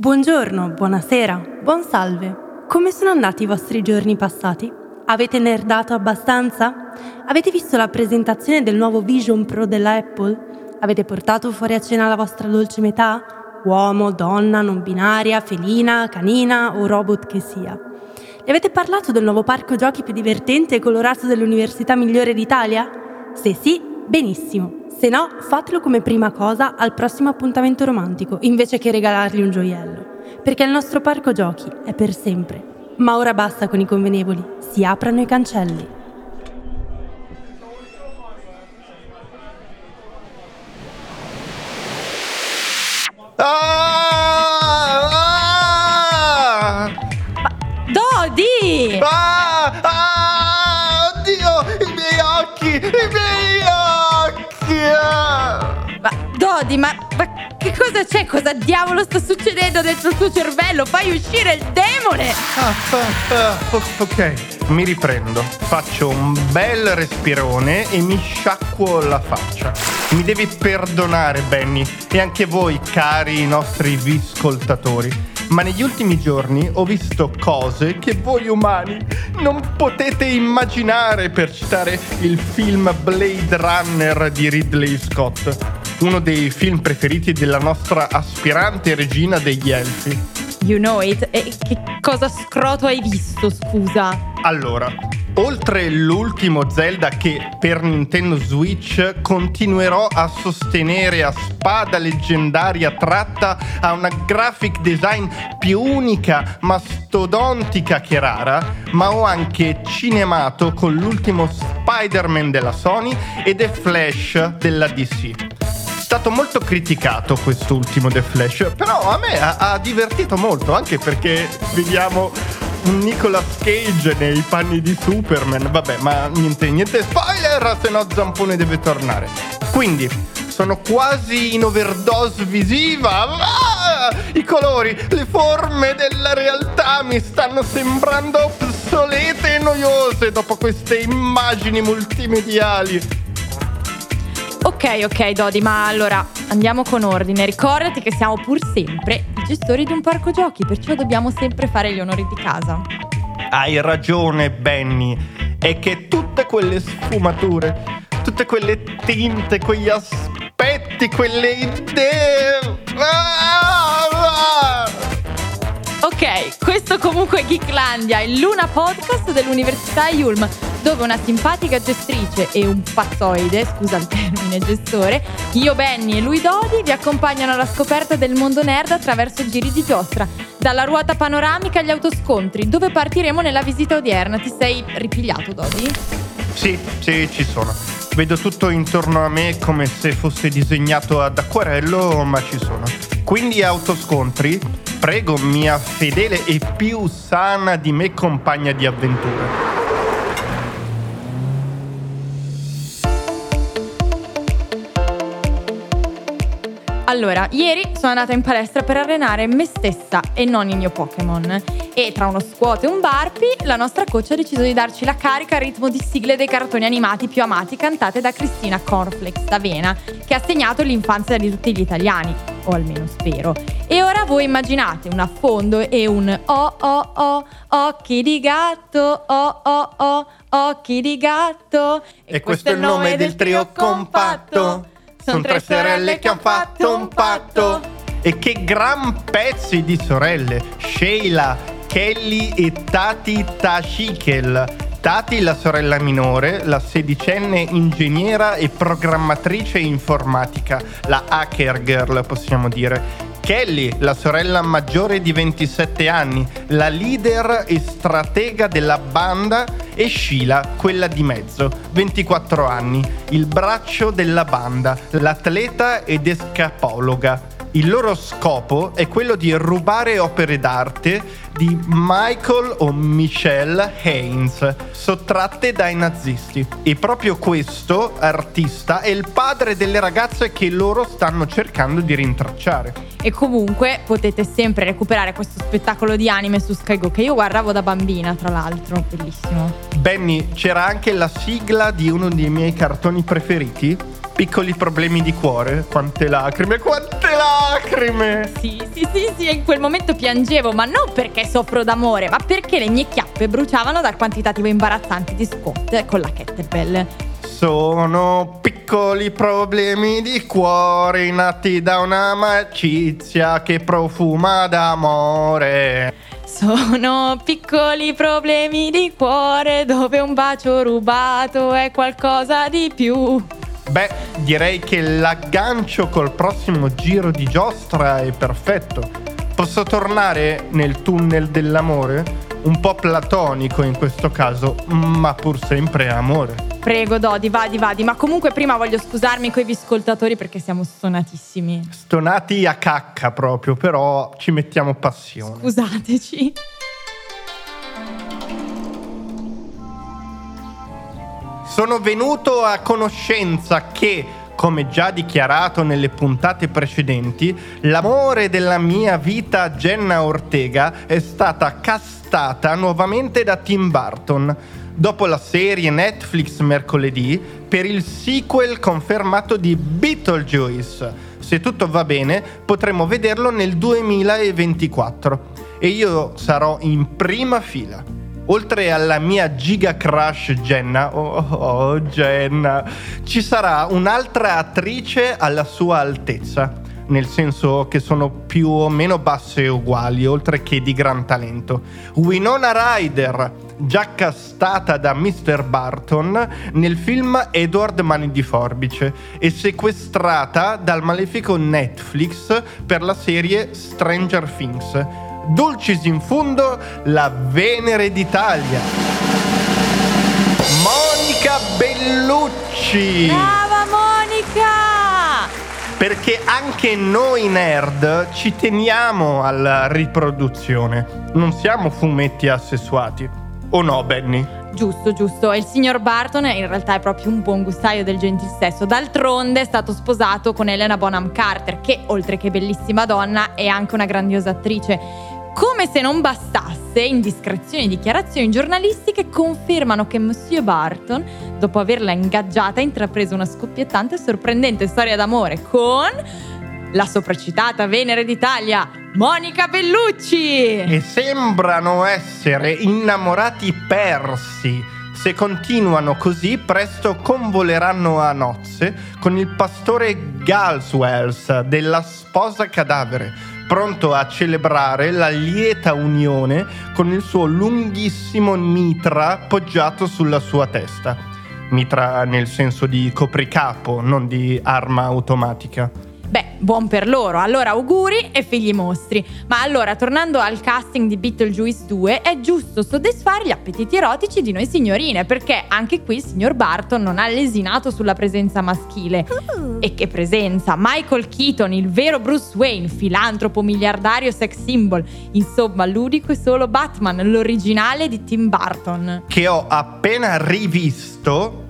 Buongiorno, buonasera, buon salve. Come sono andati i vostri giorni passati? Avete nerdato abbastanza? Avete visto la presentazione del nuovo Vision Pro della Apple? Avete portato fuori a cena la vostra dolce metà? Uomo, donna, non binaria, felina, canina o robot che sia? E avete parlato del nuovo parco giochi più divertente e colorato dell'università migliore d'Italia? Se sì, benissimo. Se no, fatelo come prima cosa al prossimo appuntamento romantico, invece che regalargli un gioiello. Perché il nostro parco giochi è per sempre. Ma ora basta con i convenevoli, si aprano i cancelli. Dodi, ma, ma che cosa c'è? Cosa diavolo sta succedendo dentro il tuo cervello? Fai uscire il demone! Ah, ah, ah, ok, mi riprendo. Faccio un bel respirone e mi sciacquo la faccia. Mi devi perdonare, Benny, e anche voi, cari nostri viscoltatori. Ma negli ultimi giorni ho visto cose che voi umani non potete immaginare per citare il film Blade Runner di Ridley Scott, uno dei film preferiti della nostra aspirante regina degli elfi. You know it. E che cosa scroto hai visto, scusa? Allora, oltre l'ultimo Zelda che per Nintendo Switch continuerò a sostenere a spada leggendaria tratta a una graphic design più unica, mastodontica che rara, ma ho anche cinemato con l'ultimo Spider-Man della Sony e The Flash della DC. Stato molto criticato quest'ultimo The Flash, però a me ha, ha divertito molto, anche perché vediamo un Nicolas Cage nei panni di Superman. Vabbè, ma niente, niente spoiler, se no Zampone deve tornare. Quindi, sono quasi in overdose visiva. Ah! I colori, le forme della realtà mi stanno sembrando obsolete e noiose dopo queste immagini multimediali. Ok, ok, Dodi, ma allora andiamo con ordine. Ricordati che siamo pur sempre i gestori di un parco giochi, perciò dobbiamo sempre fare gli onori di casa. Hai ragione, Benny. È che tutte quelle sfumature, tutte quelle tinte, quegli aspetti, quelle idee. Ah, ah. Ok, questo comunque è Geeklandia, il Luna Podcast dell'Università Yulm, dove una simpatica gestrice e un pazzoide, scusa il termine gestore, io Benny e lui Dodi vi accompagnano alla scoperta del mondo nerd attraverso giri di giostra, dalla ruota panoramica agli autoscontri, dove partiremo nella visita odierna. Ti sei ripigliato, Dodi? Sì, sì, ci sono. Vedo tutto intorno a me come se fosse disegnato ad acquarello, ma ci sono. Quindi autoscontri, prego mia fedele e più sana di me compagna di avventure. Allora, ieri sono andata in palestra per allenare me stessa e non il mio Pokémon. E tra uno squat e un burpee, la nostra coach ha deciso di darci la carica a ritmo di sigle dei cartoni animati più amati cantate da Cristina Cornflakes d'Avena, che ha segnato l'infanzia di tutti gli italiani, o almeno spero. E ora voi immaginate un affondo e un oh oh oh, occhi di gatto, oh oh oh, occhi di gatto. E questo è il nome del trio compatto. Sono tre sorelle che hanno fatto un patto. E che gran pezzi di sorelle! Sheila, Kelly e Tati Tashikel. Tati, la sorella minore, la sedicenne ingegnera e programmatrice informatica, la hacker girl possiamo dire. Kelly, la sorella maggiore di 27 anni, la leader e stratega della banda e Sheila, quella di mezzo, 24 anni, il braccio della banda, l'atleta ed escapologa. Il loro scopo è quello di rubare opere d'arte di Michael o Michelle Haynes, sottratte dai nazisti. E proprio questo artista è il padre delle ragazze che loro stanno cercando di rintracciare. E comunque potete sempre recuperare questo spettacolo di anime su Sky Go che io guardavo da bambina, tra l'altro, bellissimo. Benny, c'era anche la sigla di uno dei miei cartoni preferiti, piccoli problemi di cuore. Quante lacrime, quante lacrime! Sì, sì, sì, sì, in quel momento piangevo, ma non perché soffro d'amore, ma perché le mie chiappe bruciavano dal quantitativo imbarazzante di Scott con la kettlebell. Sono piccoli problemi di cuore nati da un'amicizia che profuma d'amore. Sono piccoli problemi di cuore dove un bacio rubato è qualcosa di più. Beh, direi che l'aggancio col prossimo giro di giostra è perfetto. Posso tornare nel tunnel dell'amore? Un po' platonico in questo caso, ma pur sempre amore. Prego, Dodi, vadi, vadi. Ma comunque prima voglio scusarmi con i viscoltatori perché siamo stonatissimi. Stonati a cacca proprio, però ci mettiamo passione. Scusateci. Sono venuto a conoscenza che, come già dichiarato nelle puntate precedenti, l'amore della mia vita Jenna Ortega è stata castata nuovamente da Tim Burton dopo la serie Netflix mercoledì per il sequel confermato di Beetlejuice. Se tutto va bene, potremo vederlo nel 2024 e io sarò in prima fila. Oltre alla mia giga crush Jenna, oh, oh, oh Jenna, ci sarà un'altra attrice alla sua altezza, nel senso che sono più o meno basse e uguali, oltre che di gran talento. Winona Ryder, già castata da Mr. Barton nel film Edward Mani di Forbice e sequestrata dal malefico Netflix per la serie Stranger Things Dulcis in fundo, la Venere d'Italia. Monica Bellucci. Brava Monica! Perché anche noi nerd ci teniamo alla riproduzione. Non siamo fumetti assessuati. O no, Benny? Giusto, giusto. E il signor Barton in realtà è proprio un buon gustaio del gentil sesso. D'altronde è stato sposato con Elena Bonham Carter, che oltre che bellissima donna è anche una grandiosa attrice. Come se non bastasse, indiscrezioni e dichiarazioni giornalistiche confermano che Monsieur Barton, dopo averla ingaggiata, ha intrapreso una scoppiettante e sorprendente storia d'amore con la sopracitata Venere d'Italia, Monica Bellucci. E sembrano essere innamorati persi. Se continuano così, presto convoleranno a nozze con il pastore Galswells della sposa cadavere pronto a celebrare la lieta unione con il suo lunghissimo mitra poggiato sulla sua testa. Mitra nel senso di copricapo, non di arma automatica. Beh, buon per loro. Allora auguri e figli mostri. Ma allora, tornando al casting di Beetlejuice 2, è giusto soddisfare gli appetiti erotici di noi signorine, perché anche qui il signor Barton non ha lesinato sulla presenza maschile. Uh. E che presenza! Michael Keaton, il vero Bruce Wayne, filantropo, miliardario, sex symbol. Insomma, l'unico e solo Batman, l'originale di Tim Burton. Che ho appena rivisto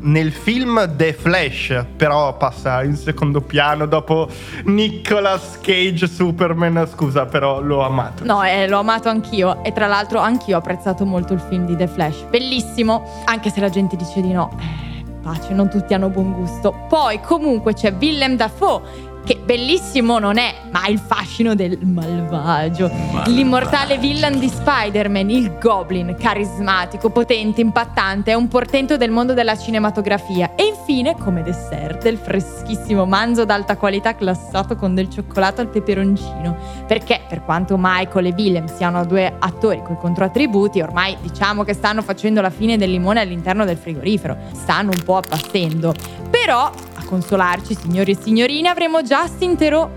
nel film The Flash, però passa in secondo piano dopo Nicolas Cage Superman, scusa, però l'ho amato. No, eh, l'ho amato anch'io e tra l'altro anch'io ho apprezzato molto il film di The Flash. Bellissimo, anche se la gente dice di no. Eh, pace, non tutti hanno buon gusto. Poi comunque c'è Willem Dafoe che bellissimo non è, ma ha il fascino del malvagio. malvagio. L'immortale villain di Spider-Man, il Goblin, carismatico, potente, impattante, è un portento del mondo della cinematografia. E infine, come dessert, il freschissimo manzo d'alta qualità classato con del cioccolato al peperoncino. Perché, per quanto Michael e Willem siano due attori coi controattributi, ormai diciamo che stanno facendo la fine del limone all'interno del frigorifero. Stanno un po' appassendo. Però consolarci, signori e signorine, avremo Justin Theroux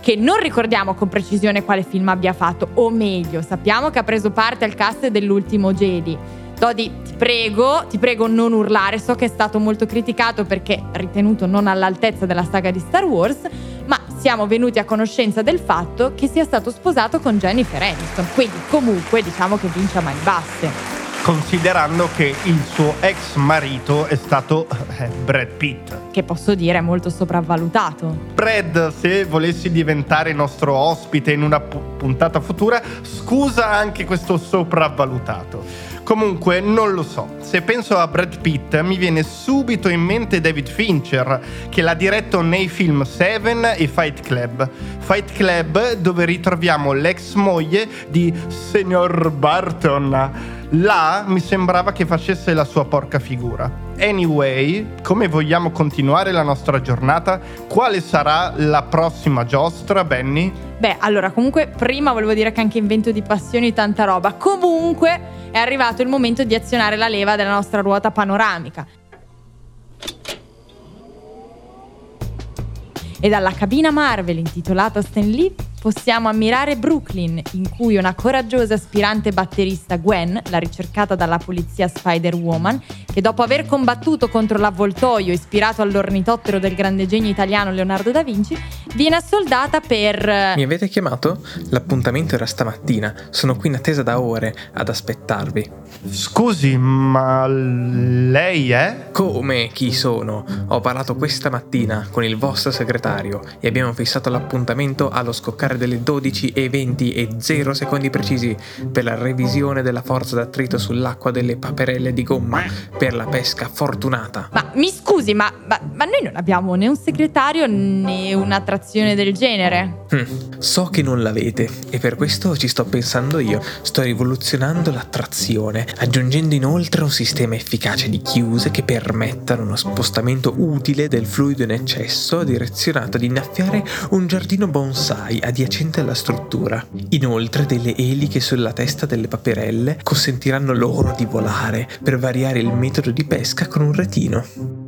che non ricordiamo con precisione quale film abbia fatto, o meglio, sappiamo che ha preso parte al cast dell'ultimo Jedi. Dodi, ti prego, ti prego non urlare, so che è stato molto criticato perché ritenuto non all'altezza della saga di Star Wars, ma siamo venuti a conoscenza del fatto che sia stato sposato con Jennifer Aniston, quindi comunque diciamo che vince a mani basse. Considerando che il suo ex marito è stato eh, Brad Pitt. Che posso dire è molto sopravvalutato. Brad, se volessi diventare nostro ospite in una puntata futura, scusa anche questo sopravvalutato. Comunque non lo so, se penso a Brad Pitt mi viene subito in mente David Fincher che l'ha diretto nei film Seven e Fight Club. Fight Club dove ritroviamo l'ex moglie di Signor Barton. Là mi sembrava che facesse la sua porca figura. Anyway, come vogliamo continuare la nostra giornata? Quale sarà la prossima giostra, Benny? Beh, allora, comunque, prima volevo dire che anche in vento di passioni tanta roba. Comunque, è arrivato il momento di azionare la leva della nostra ruota panoramica. E dalla cabina Marvel intitolata Stan Lee possiamo ammirare Brooklyn, in cui una coraggiosa aspirante batterista Gwen, la ricercata dalla polizia Spider-Woman, che dopo aver combattuto contro l'avvoltoio ispirato all'ornitottero del grande genio italiano Leonardo da Vinci, viene assoldata per... Eh, Mi avete chiamato? L'appuntamento era stamattina. Sono qui in attesa da ore ad aspettarvi. Scusi, ma lei è? Come chi sono? Ho parlato questa mattina con il vostro segretario e abbiamo fissato l'appuntamento allo scoccare parlare delle 12 e 20 e 0 secondi precisi per la revisione della forza d'attrito sull'acqua delle paperelle di gomma per la pesca fortunata. Ma mi scusi, ma, ma, ma noi non abbiamo né un segretario né un'attrazione del genere. Hm, so che non l'avete e per questo ci sto pensando io. Sto rivoluzionando l'attrazione, aggiungendo inoltre un sistema efficace di chiuse che permettano uno spostamento utile del fluido in eccesso direzionato ad innaffiare un giardino bonsai a adiacente alla struttura. Inoltre delle eliche sulla testa delle paperelle consentiranno loro di volare per variare il metodo di pesca con un retino.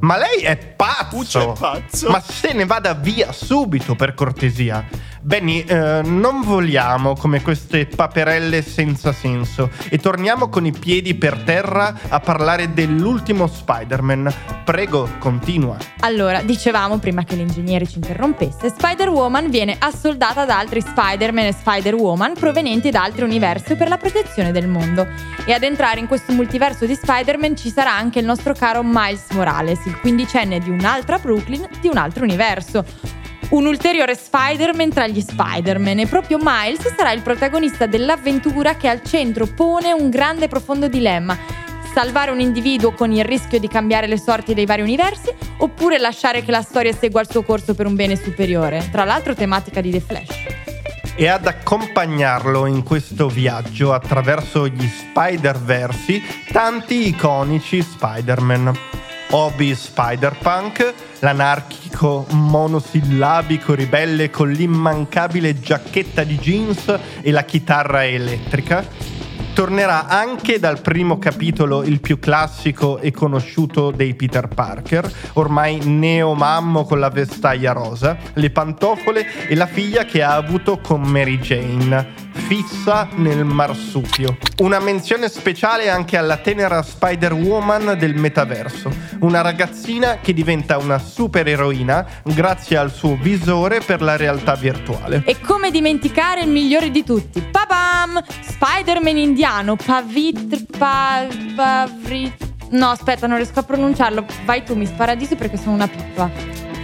Ma lei è pazzo! è pazzo! Ma se ne vada via subito per cortesia. Benny, eh, non voliamo come queste paperelle senza senso e torniamo con i piedi per terra a parlare dell'ultimo Spider-Man. Prego, continua. Allora, dicevamo prima che l'ingegnere ci interrompesse, Spider-Woman viene assoldata da altri Spider-Man e Spider-Woman provenienti da altri universi per la protezione del mondo. E ad entrare in questo multiverso di Spider-Man ci sarà anche il nostro caro Miles Morales, il quindicenne di un'altra Brooklyn di un altro universo un ulteriore Spider-Man tra gli Spider-Man e proprio Miles sarà il protagonista dell'avventura che al centro pone un grande e profondo dilemma. Salvare un individuo con il rischio di cambiare le sorti dei vari universi oppure lasciare che la storia segua il suo corso per un bene superiore, tra l'altro tematica di The Flash. E ad accompagnarlo in questo viaggio attraverso gli Spider-Versi tanti iconici Spider-Man. Obi Spider-Punk, l'anarchico monosillabico ribelle con l'immancabile giacchetta di jeans e la chitarra elettrica, tornerà anche dal primo capitolo il più classico e conosciuto dei Peter Parker, ormai neomammo con la vestaglia rosa, le pantofole e la figlia che ha avuto con Mary Jane fissa nel marsupio. Una menzione speciale anche alla tenera Spider-Woman del metaverso, una ragazzina che diventa una supereroina grazie al suo visore per la realtà virtuale. E come dimenticare il migliore di tutti? Papam! Spider-Man indiano, Pavitr... Pa, pavrit... No, aspetta, non riesco a pronunciarlo. Vai tu, Miss Paradiso, perché sono una pippa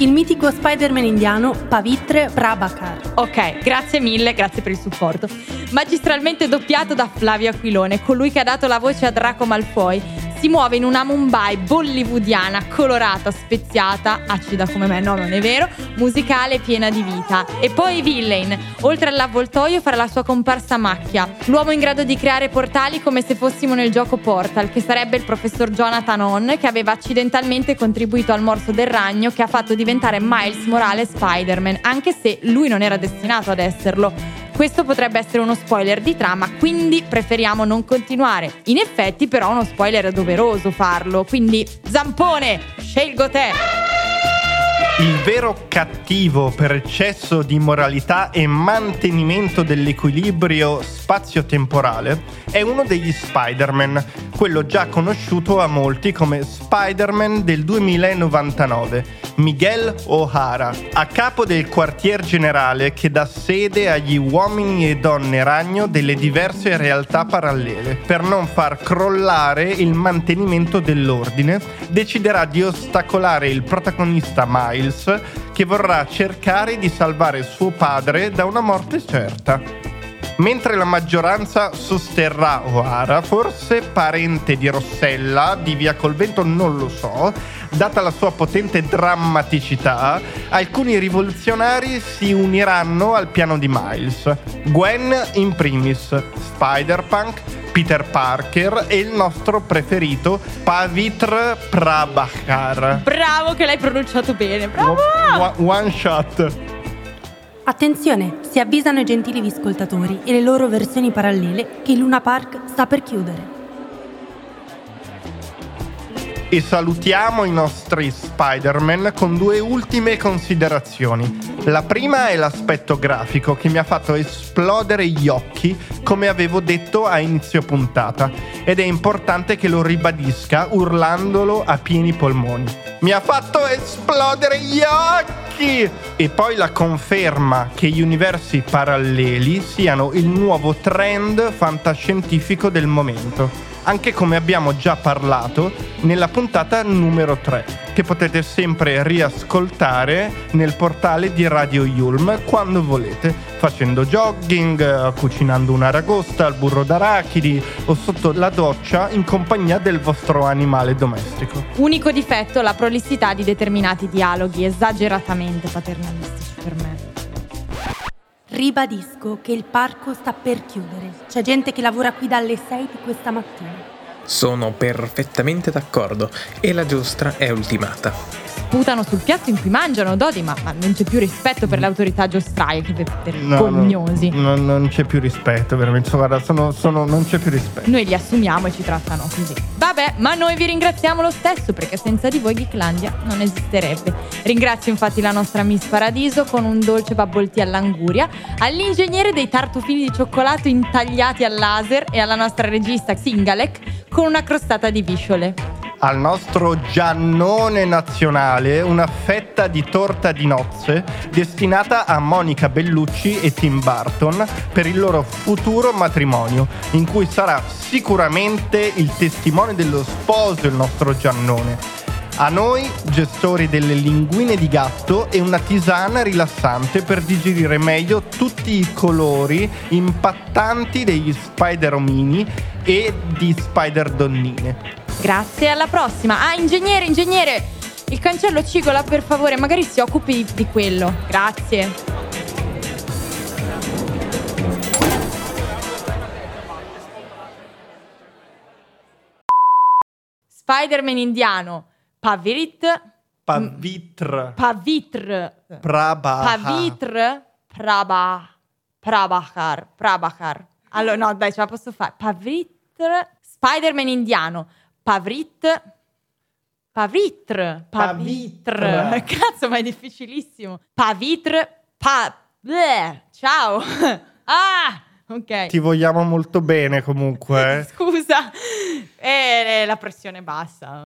il mitico Spider-Man indiano Pavitre Prabhakar. Ok, grazie mille, grazie per il supporto. Magistralmente doppiato da Flavio Aquilone, colui che ha dato la voce a Draco Malfoy, si muove in una Mumbai bollywoodiana, colorata, speziata, acida come me, no non è vero, musicale piena di vita. E poi Villain, oltre all'avvoltoio farà la sua comparsa macchia, l'uomo in grado di creare portali come se fossimo nel gioco Portal, che sarebbe il professor Jonathan On, che aveva accidentalmente contribuito al morso del ragno che ha fatto diventare Miles Morales Spider-Man, anche se lui non era destinato ad esserlo. Questo potrebbe essere uno spoiler di trama, quindi preferiamo non continuare. In effetti, però, uno spoiler è doveroso farlo. Quindi, Zampone, scelgo te! Il vero cattivo per eccesso di moralità e mantenimento dell'equilibrio spazio-temporale è uno degli Spider-Man, quello già conosciuto a molti come Spider-Man del 2099, Miguel O'Hara, a capo del quartier generale che dà sede agli uomini e donne ragno delle diverse realtà parallele. Per non far crollare il mantenimento dell'ordine, deciderà di ostacolare il protagonista Miles Miles che vorrà cercare di salvare suo padre da una morte certa. Mentre la maggioranza sosterrà O'Hara, forse parente di Rossella, di Via Colvento, non lo so, data la sua potente drammaticità, alcuni rivoluzionari si uniranno al piano di Miles. Gwen in primis, Spider-Punk, Peter Parker e il nostro preferito Pavitr Prabhakar. Bravo che l'hai pronunciato bene, bravo! One shot. Attenzione, si avvisano i gentili viscoltatori e le loro versioni parallele che il Luna Park sta per chiudere. E salutiamo i nostri Spider-Man con due ultime considerazioni. La prima è l'aspetto grafico che mi ha fatto esplodere gli occhi come avevo detto a inizio puntata ed è importante che lo ribadisca urlandolo a pieni polmoni. Mi ha fatto esplodere gli occhi! E poi la conferma che gli universi paralleli siano il nuovo trend fantascientifico del momento anche come abbiamo già parlato nella puntata numero 3, che potete sempre riascoltare nel portale di Radio Yulm quando volete, facendo jogging, cucinando un'aragosta al burro d'arachidi o sotto la doccia in compagnia del vostro animale domestico. Unico difetto, la prolissità di determinati dialoghi esageratamente paternalistici per me. Ribadisco che il parco sta per chiudere. C'è gente che lavora qui dalle 6 di questa mattina. Sono perfettamente d'accordo e la giostra è ultimata. Sputano sul piatto in cui mangiano, Dodi, ma, ma non c'è più rispetto per le autorità giostraie che vergognosi. No, no, non c'è più rispetto, veramente. Guarda, sono, sono, non c'è più rispetto. Noi li assumiamo e ci trattano così. Vabbè, ma noi vi ringraziamo lo stesso perché senza di voi Geeklandia non esisterebbe. Ringrazio infatti la nostra Miss Paradiso con un dolce bubble tea all'anguria, all'ingegnere dei tartufini di cioccolato intagliati al laser e alla nostra regista Singalek con una crostata di visciole al nostro Giannone nazionale una fetta di torta di nozze destinata a Monica Bellucci e Tim Burton per il loro futuro matrimonio, in cui sarà sicuramente il testimone dello sposo il nostro Giannone. A noi, gestori delle linguine di gatto e una tisana rilassante per digerire meglio tutti i colori impattanti degli spider omini e di spider donnine. Grazie, alla prossima. Ah, ingegnere, ingegnere, il cancello cigola, per favore, magari si occupi di quello. Grazie. Spider-Man indiano. Pavirit. Pavitr. Pavitr. Prabha. Pavitr. Prabha. Prabhakar. Prabhakar. Allora, no, dai, ce la posso fare. Pavitr. Spider-Man indiano. Pavrit. Pavitr. Pavitr. Cazzo, ma è difficilissimo. Pavitr. Pa. Bleh. Ciao. ah! Ok. Ti vogliamo molto bene comunque. Scusa. Eh, la pressione bassa.